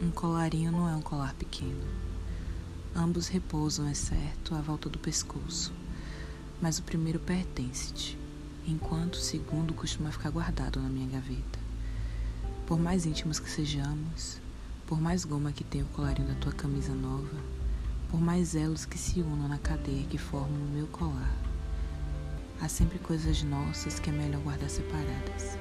Um colarinho não é um colar pequeno. Ambos repousam, é certo, à volta do pescoço, mas o primeiro pertence-te, enquanto o segundo costuma ficar guardado na minha gaveta. Por mais íntimos que sejamos, por mais goma que tenha o colarinho da tua camisa nova, por mais elos que se unam na cadeia que formam o meu colar, há sempre coisas nossas que é melhor guardar separadas.